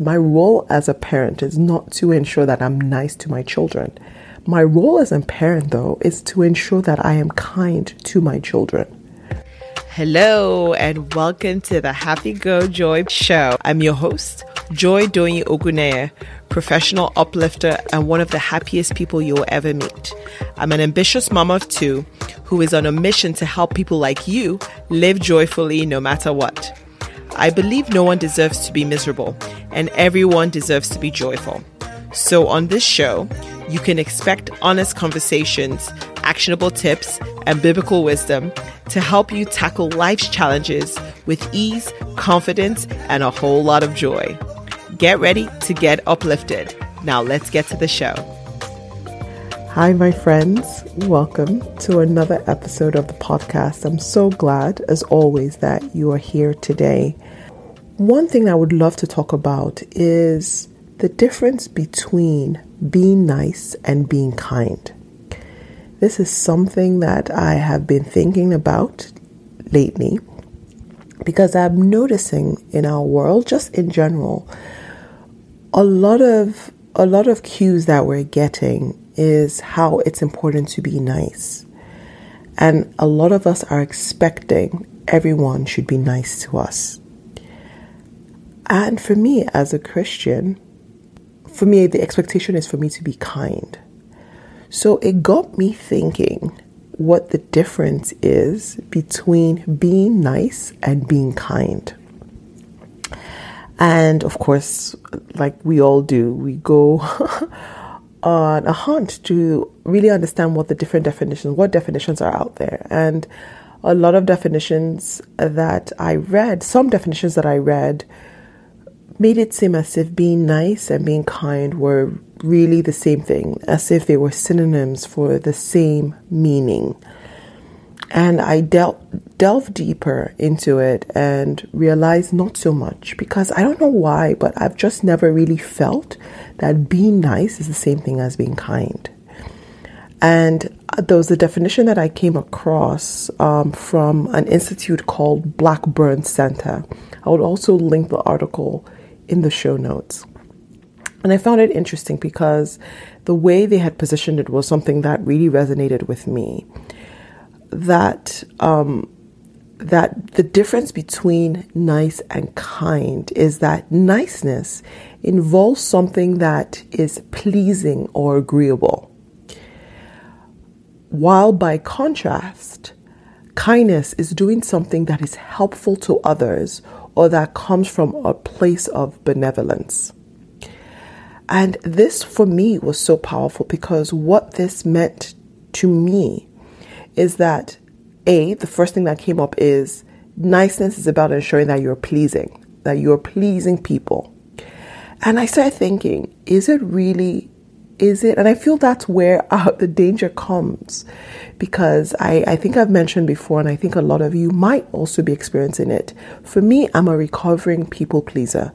my role as a parent is not to ensure that I'm nice to my children. My role as a parent, though, is to ensure that I am kind to my children. Hello, and welcome to the Happy Go Joy Show. I'm your host, Joy Doyi Ogunneye, professional uplifter and one of the happiest people you'll ever meet. I'm an ambitious mom of two who is on a mission to help people like you live joyfully no matter what. I believe no one deserves to be miserable, and everyone deserves to be joyful. So, on this show, you can expect honest conversations, actionable tips, and biblical wisdom to help you tackle life's challenges with ease, confidence, and a whole lot of joy. Get ready to get uplifted. Now, let's get to the show. Hi, my friends. Welcome to another episode of the podcast. I'm so glad, as always, that you are here today. One thing I would love to talk about is the difference between being nice and being kind. This is something that I have been thinking about lately because I'm noticing in our world, just in general, a lot of a lot of cues that we're getting is how it's important to be nice. And a lot of us are expecting everyone should be nice to us. And for me as a Christian, for me, the expectation is for me to be kind. So it got me thinking what the difference is between being nice and being kind. And of course, like we all do, we go on a hunt to really understand what the different definitions, what definitions are out there. And a lot of definitions that I read, some definitions that I read, made it seem as if being nice and being kind were really the same thing, as if they were synonyms for the same meaning. And I del- delved deeper into it and realized not so much because I don't know why, but I've just never really felt that being nice is the same thing as being kind. And there was a definition that I came across um, from an institute called Blackburn Center. I would also link the article in the show notes. And I found it interesting because the way they had positioned it was something that really resonated with me. That um, that the difference between nice and kind is that niceness involves something that is pleasing or agreeable. While by contrast, kindness is doing something that is helpful to others or that comes from a place of benevolence. And this for me was so powerful because what this meant to me is that A, the first thing that came up is niceness is about ensuring that you're pleasing, that you're pleasing people. And I started thinking, is it really is it? And I feel that's where uh, the danger comes because I, I think I've mentioned before, and I think a lot of you might also be experiencing it. For me, I'm a recovering people pleaser.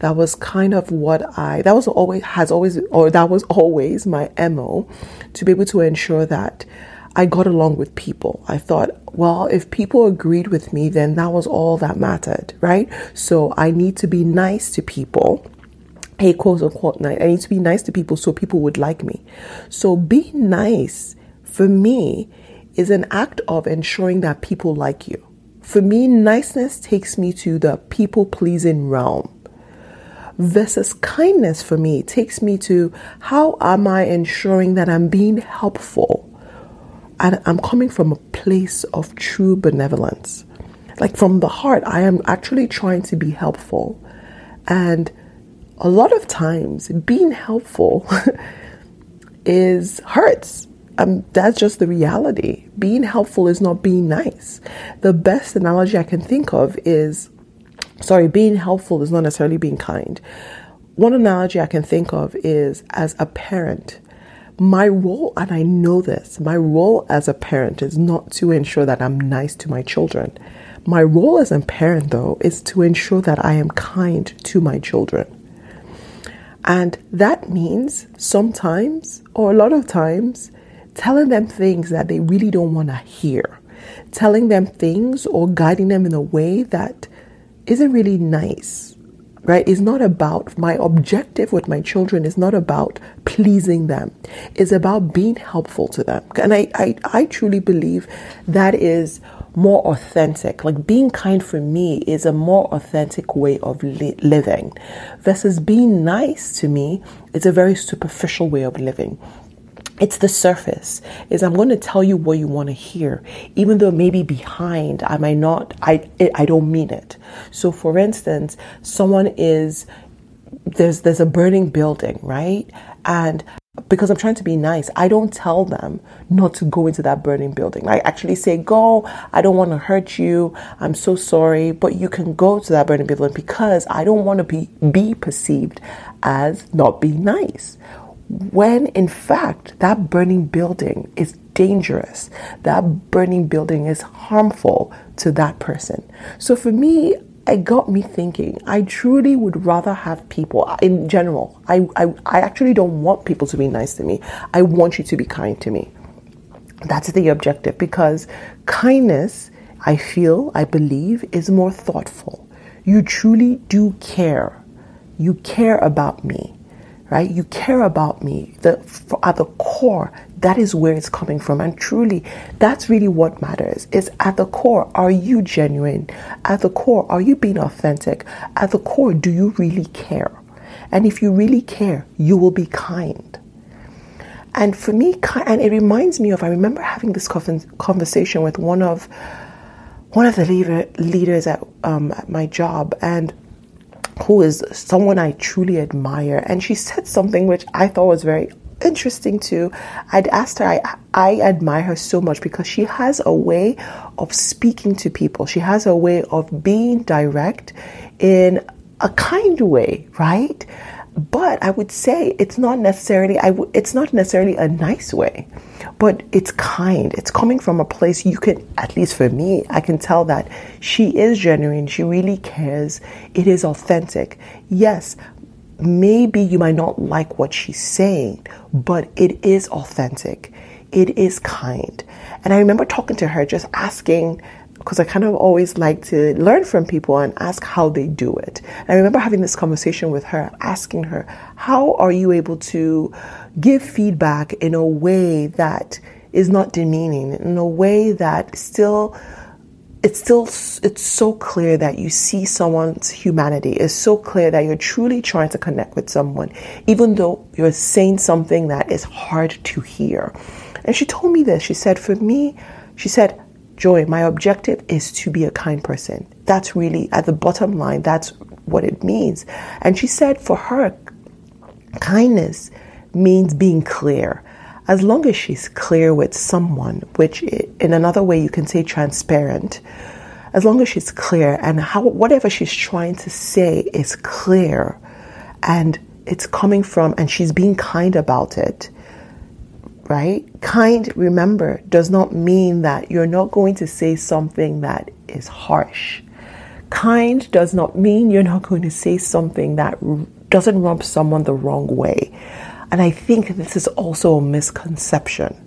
That was kind of what I, that was always, has always, or that was always my MO to be able to ensure that I got along with people. I thought, well, if people agreed with me, then that was all that mattered, right? So I need to be nice to people a quote unquote nice. I need to be nice to people so people would like me. So being nice for me is an act of ensuring that people like you. For me, niceness takes me to the people pleasing realm. Versus kindness for me takes me to how am I ensuring that I'm being helpful and I'm coming from a place of true benevolence. Like from the heart, I am actually trying to be helpful and a lot of times being helpful is hurts. Um, that's just the reality. Being helpful is not being nice. The best analogy I can think of is sorry, being helpful is not necessarily being kind. One analogy I can think of is as a parent. My role, and I know this, my role as a parent is not to ensure that I'm nice to my children. My role as a parent, though, is to ensure that I am kind to my children. And that means sometimes, or a lot of times, telling them things that they really don't want to hear, telling them things or guiding them in a way that isn't really nice. right? It's not about my objective with my children is not about pleasing them. It's about being helpful to them. And I, I i truly believe that is more authentic. Like being kind for me is a more authentic way of li- living versus being nice to me is a very superficial way of living. It's the surface is i'm going to tell you what you want to hear even though maybe behind i might not i i don't mean it. So for instance someone is there's there's a burning building right? And because I'm trying to be nice, I don't tell them not to go into that burning building. I actually say, Go, I don't want to hurt you. I'm so sorry, but you can go to that burning building because I don't want to be, be perceived as not being nice when in fact that burning building is dangerous. That burning building is harmful to that person. So for me, it got me thinking. I truly would rather have people, in general, I, I, I actually don't want people to be nice to me. I want you to be kind to me. That's the objective because kindness, I feel, I believe, is more thoughtful. You truly do care. You care about me right? You care about me. The, at the core, that is where it's coming from. And truly, that's really what matters. Is at the core, are you genuine? At the core, are you being authentic? At the core, do you really care? And if you really care, you will be kind. And for me, and it reminds me of, I remember having this conversation with one of one of the leader, leaders at, um, at my job, and who is someone I truly admire. And she said something which I thought was very interesting too. I'd asked her, I, I admire her so much because she has a way of speaking to people. She has a way of being direct in a kind way, right? But I would say it's not necessarily I w- it's not necessarily a nice way but it's kind. It's coming from a place you can, at least for me, I can tell that she is genuine. She really cares. It is authentic. Yes, maybe you might not like what she's saying, but it is authentic. It is kind. And I remember talking to her, just asking, because I kind of always like to learn from people and ask how they do it. And I remember having this conversation with her, asking her, How are you able to give feedback in a way that is not demeaning, in a way that still it's still it's so clear that you see someone's humanity. It's so clear that you're truly trying to connect with someone even though you're saying something that is hard to hear. And she told me this. She said for me she said joy my objective is to be a kind person. That's really at the bottom line that's what it means. And she said for her kindness means being clear. As long as she's clear with someone, which in another way you can say transparent, as long as she's clear and how whatever she's trying to say is clear and it's coming from and she's being kind about it, right? Kind, remember, does not mean that you're not going to say something that is harsh. Kind does not mean you're not going to say something that doesn't rub someone the wrong way. And I think this is also a misconception.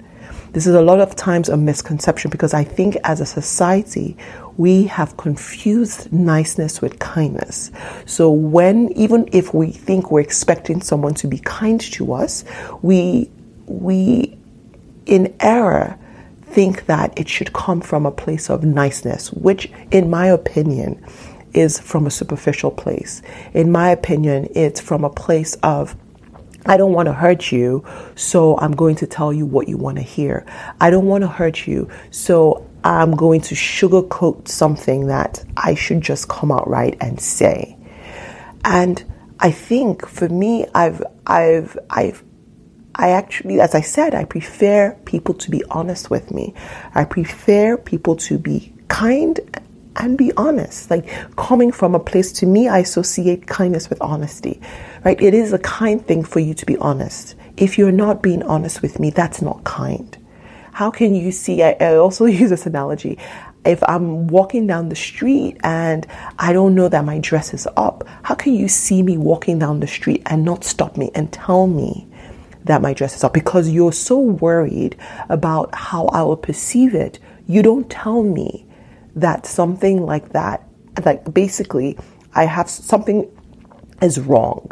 This is a lot of times a misconception because I think as a society, we have confused niceness with kindness. So when, even if we think we're expecting someone to be kind to us, we, we, in error, think that it should come from a place of niceness, which, in my opinion, is from a superficial place. In my opinion, it's from a place of I don't want to hurt you, so I'm going to tell you what you want to hear. I don't want to hurt you, so I'm going to sugarcoat something that I should just come out right and say. And I think for me, I've, I've, I've, I actually, as I said, I prefer people to be honest with me. I prefer people to be kind and be honest. Like coming from a place to me, I associate kindness with honesty, right? It is a kind thing for you to be honest. If you're not being honest with me, that's not kind. How can you see? I, I also use this analogy. If I'm walking down the street and I don't know that my dress is up, how can you see me walking down the street and not stop me and tell me that my dress is up? Because you're so worried about how I will perceive it, you don't tell me that something like that, like basically, I have something is wrong.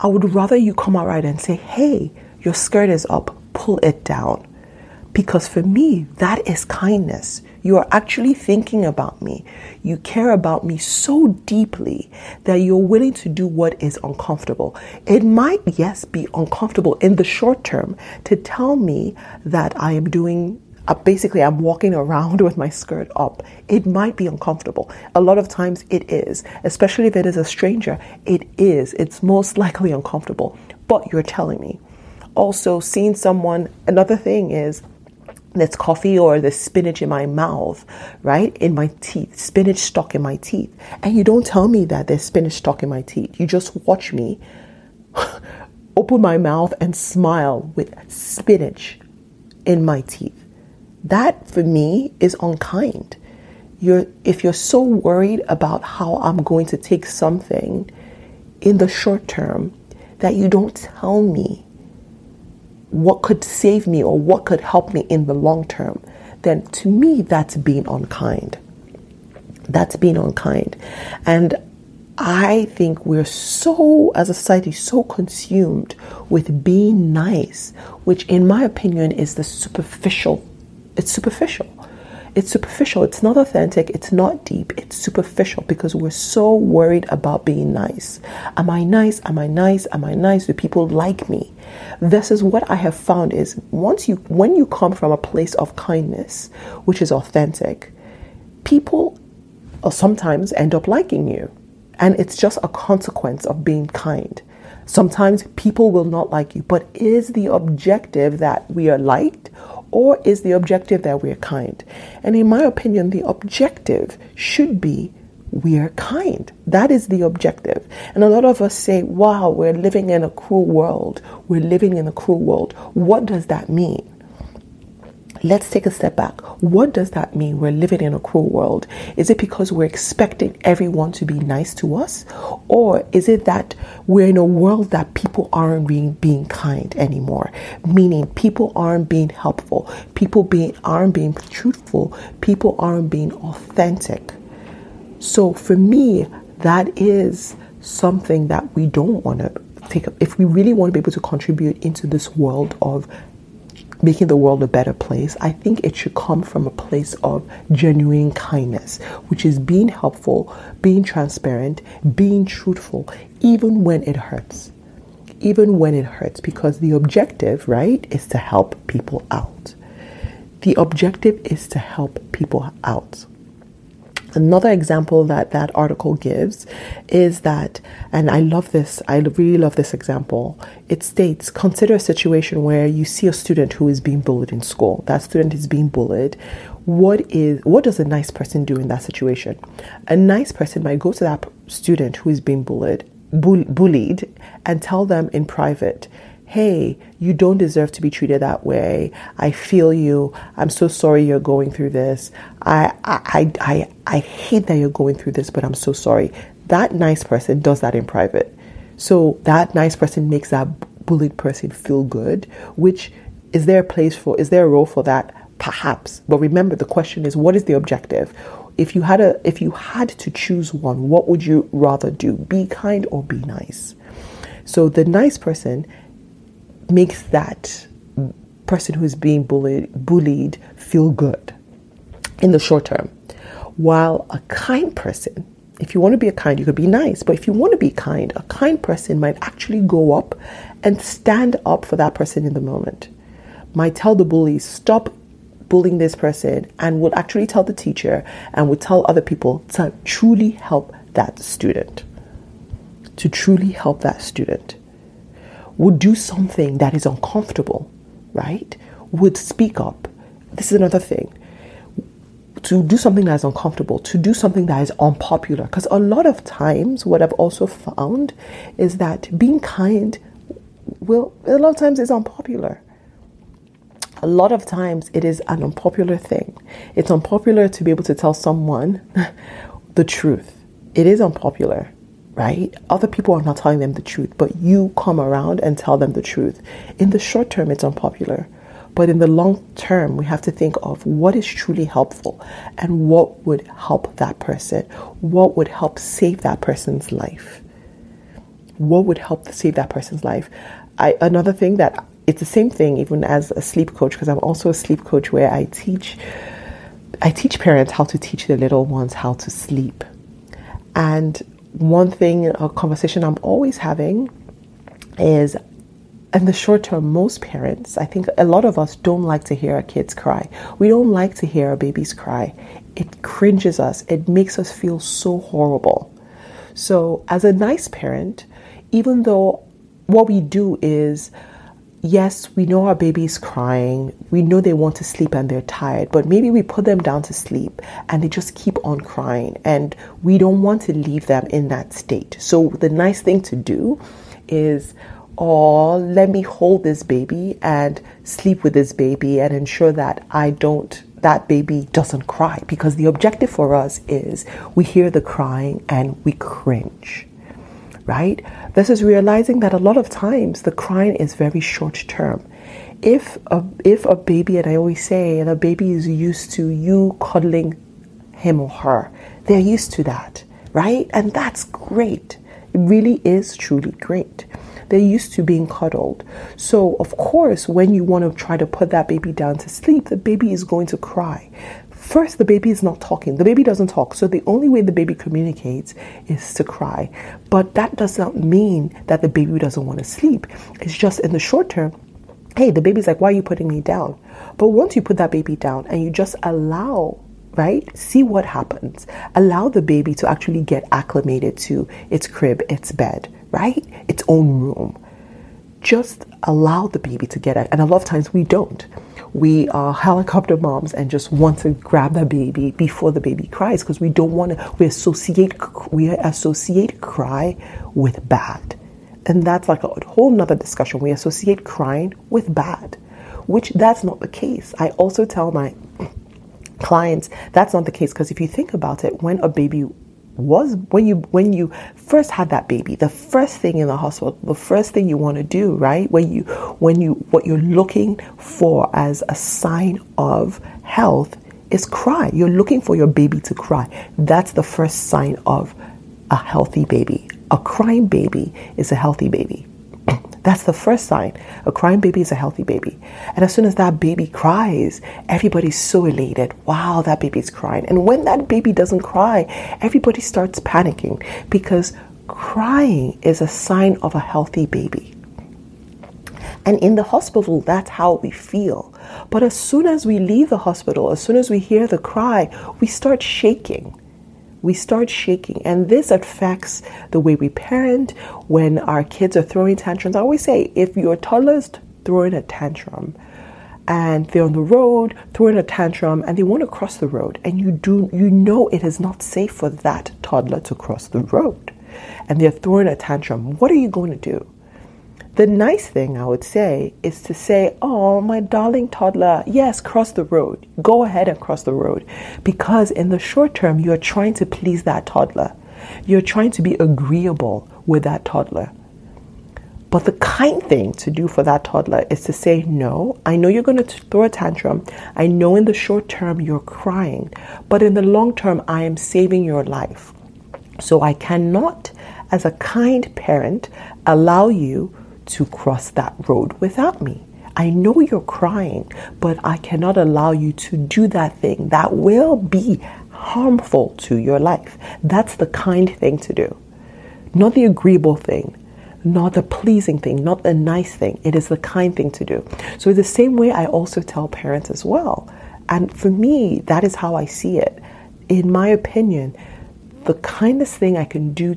I would rather you come out right and say, hey, your skirt is up, pull it down. Because for me, that is kindness. You are actually thinking about me. You care about me so deeply that you're willing to do what is uncomfortable. It might, yes, be uncomfortable in the short term to tell me that I am doing uh, basically I'm walking around with my skirt up. It might be uncomfortable. A lot of times it is, especially if it is a stranger. It is. It's most likely uncomfortable. But you're telling me. Also, seeing someone, another thing is there's coffee or the spinach in my mouth, right? In my teeth, spinach stuck in my teeth. And you don't tell me that there's spinach stuck in my teeth. You just watch me open my mouth and smile with spinach in my teeth. That for me is unkind. You're, if you're so worried about how I'm going to take something in the short term that you don't tell me what could save me or what could help me in the long term, then to me, that's being unkind. That's being unkind. And I think we're so, as a society, so consumed with being nice, which, in my opinion, is the superficial. It's superficial. It's superficial. It's not authentic. It's not deep. It's superficial because we're so worried about being nice. Am I nice? Am I nice? Am I nice? Do people like me? This is what I have found is once you when you come from a place of kindness, which is authentic, people uh, sometimes end up liking you. And it's just a consequence of being kind. Sometimes people will not like you, but is the objective that we are liked or is the objective that we're kind? And in my opinion, the objective should be we're kind. That is the objective. And a lot of us say, wow, we're living in a cruel world. We're living in a cruel world. What does that mean? Let's take a step back. What does that mean? We're living in a cruel world. Is it because we're expecting everyone to be nice to us? Or is it that we're in a world that people aren't being, being kind anymore? Meaning people aren't being helpful, people being, aren't being truthful, people aren't being authentic. So for me, that is something that we don't want to take up. If we really want to be able to contribute into this world of making the world a better place, I think it should come from a place of genuine kindness, which is being helpful, being transparent, being truthful, even when it hurts. Even when it hurts, because the objective, right, is to help people out. The objective is to help people out. Another example that that article gives is that, and I love this, I really love this example. It states consider a situation where you see a student who is being bullied in school. That student is being bullied. What is what does a nice person do in that situation? A nice person might go to that student who is being bullied, bull, bullied, and tell them in private, hey, you don't deserve to be treated that way. I feel you. I'm so sorry you're going through this. I, I, I, I I hate that you're going through this, but I'm so sorry. That nice person does that in private. So that nice person makes that bullied person feel good, which is there a place for, is there a role for that? Perhaps. But remember, the question is, what is the objective? If you had a, if you had to choose one, what would you rather do? Be kind or be nice? So the nice person makes that person who is being bullied bullied feel good in the short term. While a kind person, if you want to be a kind, you could be nice, but if you want to be kind, a kind person might actually go up and stand up for that person in the moment. Might tell the bully, stop bullying this person, and would actually tell the teacher and would tell other people to truly help that student. To truly help that student would do something that is uncomfortable, right? Would speak up. This is another thing. To do something that is uncomfortable, to do something that is unpopular. Because a lot of times, what I've also found is that being kind will, a lot of times, is unpopular. A lot of times, it is an unpopular thing. It's unpopular to be able to tell someone the truth. It is unpopular right? Other people are not telling them the truth, but you come around and tell them the truth. In the short term, it's unpopular. But in the long term, we have to think of what is truly helpful and what would help that person, what would help save that person's life. what would help save that person's life. I, another thing that it's the same thing even as a sleep coach because I'm also a sleep coach where I teach I teach parents how to teach their little ones how to sleep. And one thing, a conversation I'm always having is in the short term, most parents, I think a lot of us don't like to hear our kids cry. We don't like to hear our babies cry. It cringes us, it makes us feel so horrible. So, as a nice parent, even though what we do is yes, we know our baby's crying. We know they want to sleep and they're tired, but maybe we put them down to sleep and they just keep on crying. And we don't want to leave them in that state. So the nice thing to do is, oh, let me hold this baby and sleep with this baby and ensure that I don't that baby doesn't cry because the objective for us is we hear the crying and we cringe right? This is realizing that a lot of times the crying is very short term. If a, if a baby, and I always say, and a baby is used to you cuddling him or her, they're used to that, right? And that's great. It really is truly great. They're used to being cuddled. So, of course, when you want to try to put that baby down to sleep, the baby is going to cry. First, the baby is not talking. The baby doesn't talk. So the only way the baby communicates is to cry. But that does not mean that the baby doesn't want to sleep. It's just in the short term, hey, the baby's like, why are you putting me down? But once you put that baby down and you just allow right? See what happens. Allow the baby to actually get acclimated to its crib, its bed, right? Its own room. Just allow the baby to get it. And a lot of times we don't we are helicopter moms and just want to grab the baby before the baby cries because we don't want to we associate we associate cry with bad. And that's like a whole nother discussion. We associate crying with bad which that's not the case. I also tell my clients that's not the case because if you think about it when a baby was when you when you first had that baby the first thing in the hospital the first thing you want to do right when you when you what you're looking for as a sign of health is cry. You're looking for your baby to cry. That's the first sign of a healthy baby. A crying baby is a healthy baby that's the first sign. A crying baby is a healthy baby. And as soon as that baby cries, everybody's so elated. Wow, that baby's crying. And when that baby doesn't cry, everybody starts panicking because crying is a sign of a healthy baby. And in the hospital, that's how we feel. But as soon as we leave the hospital, as soon as we hear the cry, we start shaking we start shaking. And this affects the way we parent when our kids are throwing tantrums. I always say if your toddler's throwing a tantrum and they're on the road throwing a tantrum and they want to cross the road and you do you know it is not safe for that toddler to cross the road and they're throwing a tantrum, what are you going to do? The nice thing I would say is to say, Oh, my darling toddler, yes, cross the road. Go ahead and cross the road. Because in the short term, you're trying to please that toddler. You're trying to be agreeable with that toddler. But the kind thing to do for that toddler is to say, No, I know you're going to throw a tantrum. I know in the short term you're crying, but in the long term, I am saving your life. So I cannot, as a kind parent, allow you to cross that road without me. I know you're crying, but I cannot allow you to do that thing that will be harmful to your life. That's the kind thing to do, not the agreeable thing, not the pleasing thing, not the nice thing. It is the kind thing to do. So, the same way, I also tell parents as well. And for me, that is how I see it. In my opinion, the kindest thing I can do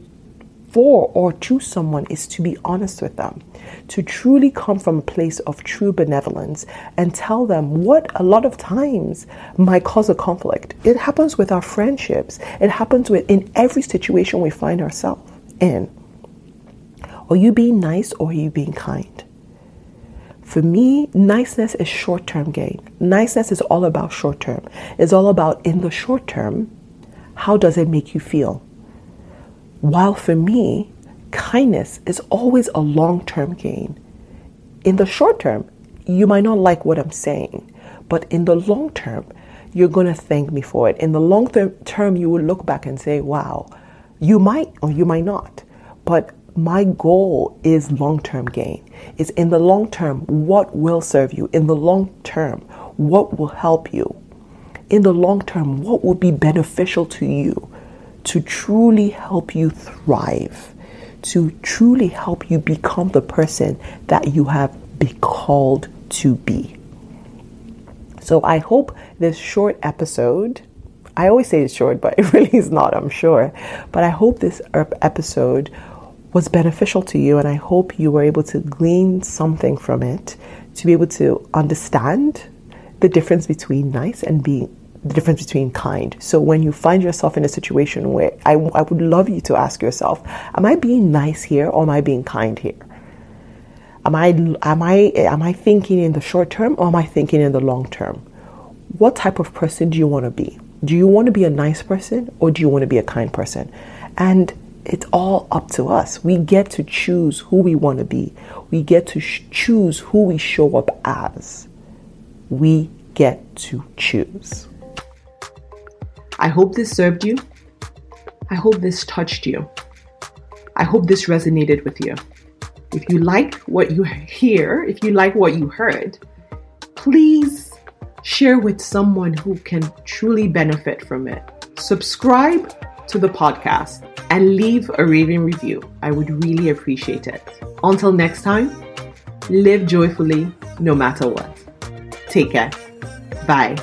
for or to someone is to be honest with them, to truly come from a place of true benevolence and tell them what a lot of times might cause a conflict. It happens with our friendships, it happens with in every situation we find ourselves in. Are you being nice or are you being kind? For me, niceness is short term gain. Niceness is all about short term. It's all about in the short term, how does it make you feel? While for me, kindness is always a long term gain. In the short term, you might not like what I'm saying, but in the long term, you're going to thank me for it. In the long term, you will look back and say, wow, you might or you might not. But my goal is long term gain. It's in the long term, what will serve you? In the long term, what will help you? In the long term, what will be beneficial to you to truly help you thrive, to truly help you become the person that you have been called to be? So I hope this short episode I always say it's short, but it really is not, I'm sure. But I hope this episode was beneficial to you, and I hope you were able to glean something from it to be able to understand the difference between nice and being the difference between kind. So when you find yourself in a situation where I, I would love you to ask yourself, am I being nice here or am I being kind here? Am I am I am I thinking in the short term or am I thinking in the long term? What type of person do you want to be? Do you want to be a nice person or do you want to be a kind person? And it's all up to us. We get to choose who we want to be. We get to sh- choose who we show up as. We get to choose. I hope this served you. I hope this touched you. I hope this resonated with you. If you like what you hear, if you like what you heard, please share with someone who can truly benefit from it. Subscribe to the podcast and leave a raving review. I would really appreciate it. Until next time, live joyfully no matter what. Take care. Bye.